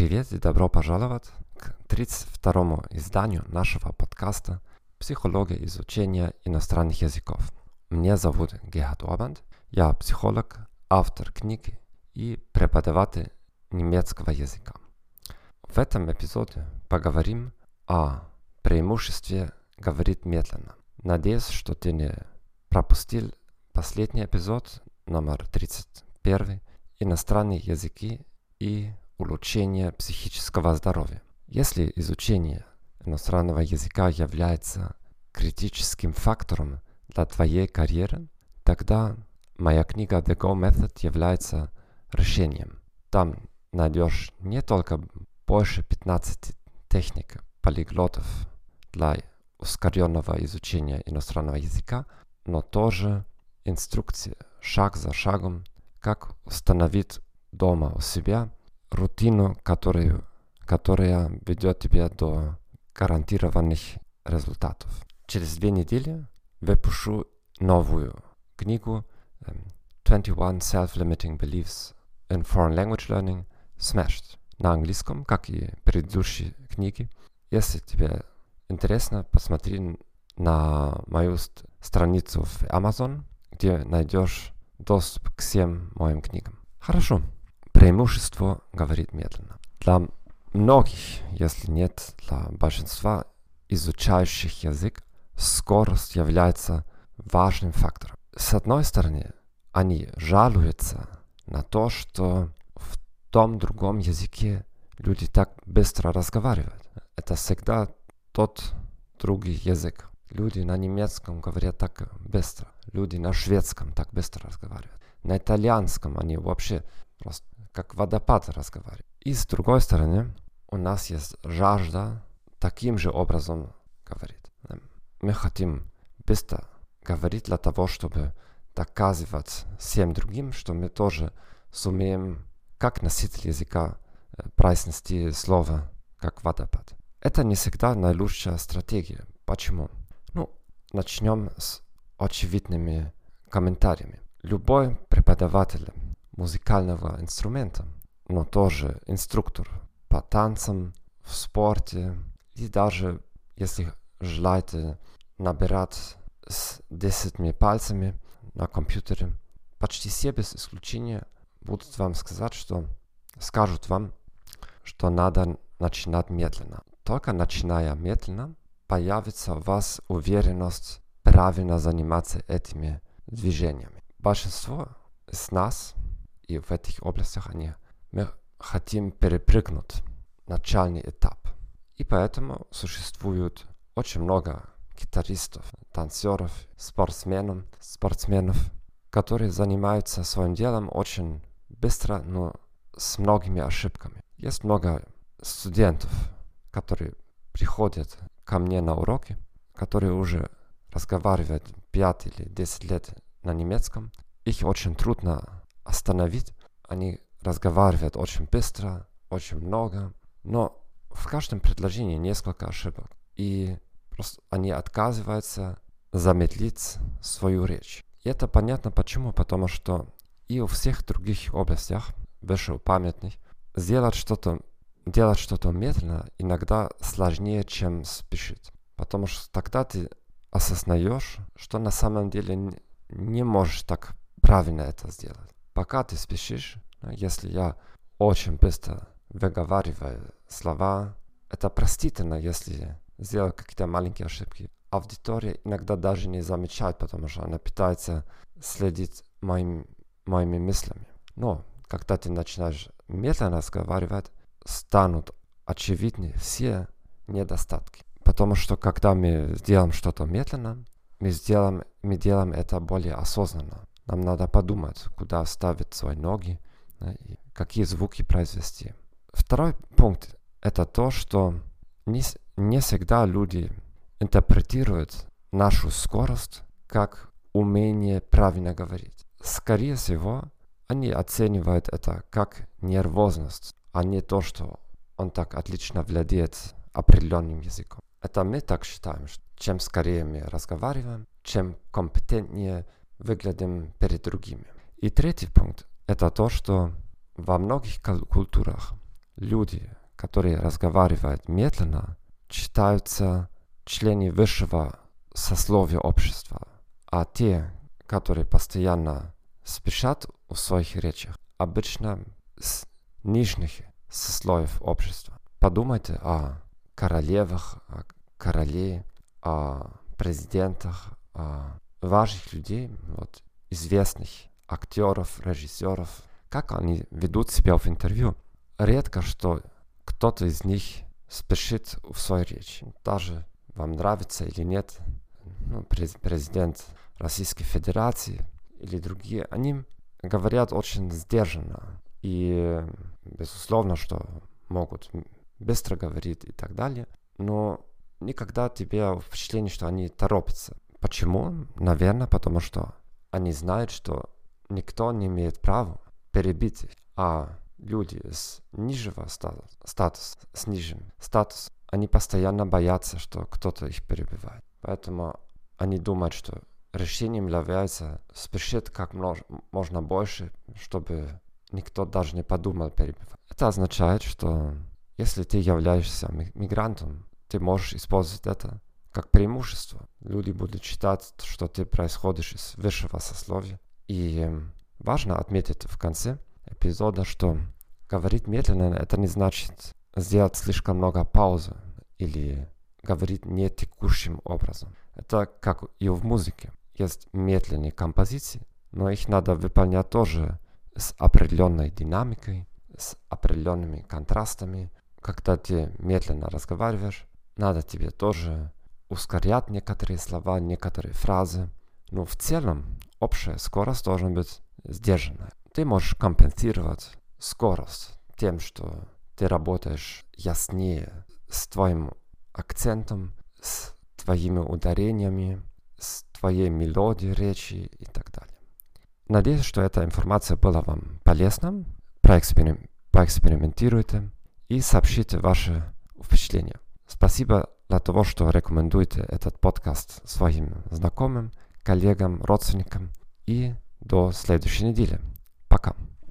Привет и добро пожаловать к 32-му изданию нашего подкаста «Психология изучения иностранных языков». Меня зовут Гехат Обанд, я психолог, автор книги и преподаватель немецкого языка. В этом эпизоде поговорим о преимуществе говорить медленно. Надеюсь, что ты не пропустил последний эпизод, номер 31, иностранные языки и улучшение психического здоровья. Если изучение иностранного языка является критическим фактором для твоей карьеры, тогда моя книга The Go Method является решением. Там найдешь не только больше 15 техник полиглотов для ускоренного изучения иностранного языка, но тоже инструкции шаг за шагом, как установить дома у себя рутину, которую, которая ведет тебя до гарантированных результатов. Через две недели выпущу новую книгу 21 Self-Limiting Beliefs in Foreign Language Learning Smashed на английском, как и предыдущие книги. Если тебе интересно, посмотри на мою страницу в Amazon, где найдешь доступ к всем моим книгам. Хорошо. Преимущество говорит медленно. Для многих, если нет для большинства изучающих язык, скорость является важным фактором. С одной стороны, они жалуются на то, что в том другом языке люди так быстро разговаривают. Это всегда тот другой язык. Люди на немецком говорят так быстро. Люди на шведском так быстро разговаривают. На итальянском они вообще просто как водопад разговаривают. И с другой стороны, у нас есть жажда таким же образом говорить. Мы хотим быстро говорить для того, чтобы доказывать всем другим, что мы тоже сумеем, как носитель языка, произнести слово как водопад. Это не всегда наилучшая стратегия. Почему? Ну, начнем с очевидными комментариями. Любой преподаватель музыкального инструмента, но тоже инструктор по танцам, в спорте и даже если желаете набирать с десятью пальцами на компьютере, почти все без исключения будут вам сказать, что скажут вам, что надо начинать медленно. Только начиная медленно, появится у вас уверенность правильно заниматься этими движениями. Большинство из нас и в этих областях они, мы хотим перепрыгнуть начальный этап. И поэтому существует очень много гитаристов, танцоров, спортсменов, спортсменов, которые занимаются своим делом очень быстро, но с многими ошибками. Есть много студентов, которые приходят ко мне на уроки, которые уже разговаривают 5 или 10 лет на немецком. Их очень трудно остановить. Они разговаривают очень быстро, очень много, но в каждом предложении несколько ошибок. И просто они отказываются замедлить свою речь. И это понятно почему, потому что и у всех других областях, вышеупомянутых, сделать что-то делать что-то медленно иногда сложнее, чем спешить. Потому что тогда ты осознаешь, что на самом деле не можешь так правильно это сделать. Пока ты спешишь, если я очень быстро выговариваю слова, это простительно, если сделаю какие-то маленькие ошибки. Аудитория иногда даже не замечает, потому что она пытается следить моим, моими мыслями. Но когда ты начинаешь медленно разговаривать, станут очевидны все недостатки. Потому что когда мы сделаем что-то медленно, мы, сделаем, мы делаем это более осознанно. Нам надо подумать, куда ставить свои ноги да, и какие звуки произвести. Второй пункт – это то, что не, не всегда люди интерпретируют нашу скорость как умение правильно говорить. Скорее всего, они оценивают это как нервозность, а не то, что он так отлично владеет определенным языком. Это мы так считаем, что чем скорее мы разговариваем, чем компетентнее выглядим перед другими. И третий пункт – это то, что во многих культурах люди, которые разговаривают медленно, считаются члены высшего сословия общества, а те, которые постоянно спешат в своих речах, обычно с нижних сословий общества. Подумайте о королевах, о короле, о президентах, о важных людей, вот, известных актеров, режиссеров, как они ведут себя в интервью. Редко, что кто-то из них спешит в свою речь. Даже вам нравится или нет, ну, президент Российской Федерации или другие, они говорят очень сдержанно. И безусловно, что могут быстро говорить и так далее. Но никогда тебе впечатление, что они торопятся. Почему? Наверное, потому что они знают, что никто не имеет права перебить их. А люди с нижнего статуса, статус, с нижним статусом, они постоянно боятся, что кто-то их перебивает. Поэтому они думают, что решением является спешить как можно больше, чтобы никто даже не подумал перебивать. Это означает, что если ты являешься мигрантом, ты можешь использовать это как преимущество. Люди будут считать, что ты происходишь из высшего сословия. И важно отметить в конце эпизода, что говорить медленно это не значит сделать слишком много паузы или говорить не текущим образом. Это как и в музыке. Есть медленные композиции, но их надо выполнять тоже с определенной динамикой, с определенными контрастами. Когда ты медленно разговариваешь, надо тебе тоже ускорять некоторые слова, некоторые фразы. Но в целом общая скорость должна быть сдержанная. Ты можешь компенсировать скорость тем, что ты работаешь яснее с твоим акцентом, с твоими ударениями, с твоей мелодией речи и так далее. Надеюсь, что эта информация была вам полезна. Проэксперим... Поэкспериментируйте и сообщите ваши впечатления. Спасибо для того, что рекомендуете этот подкаст своим знакомым, коллегам, родственникам. И до следующей недели. Пока.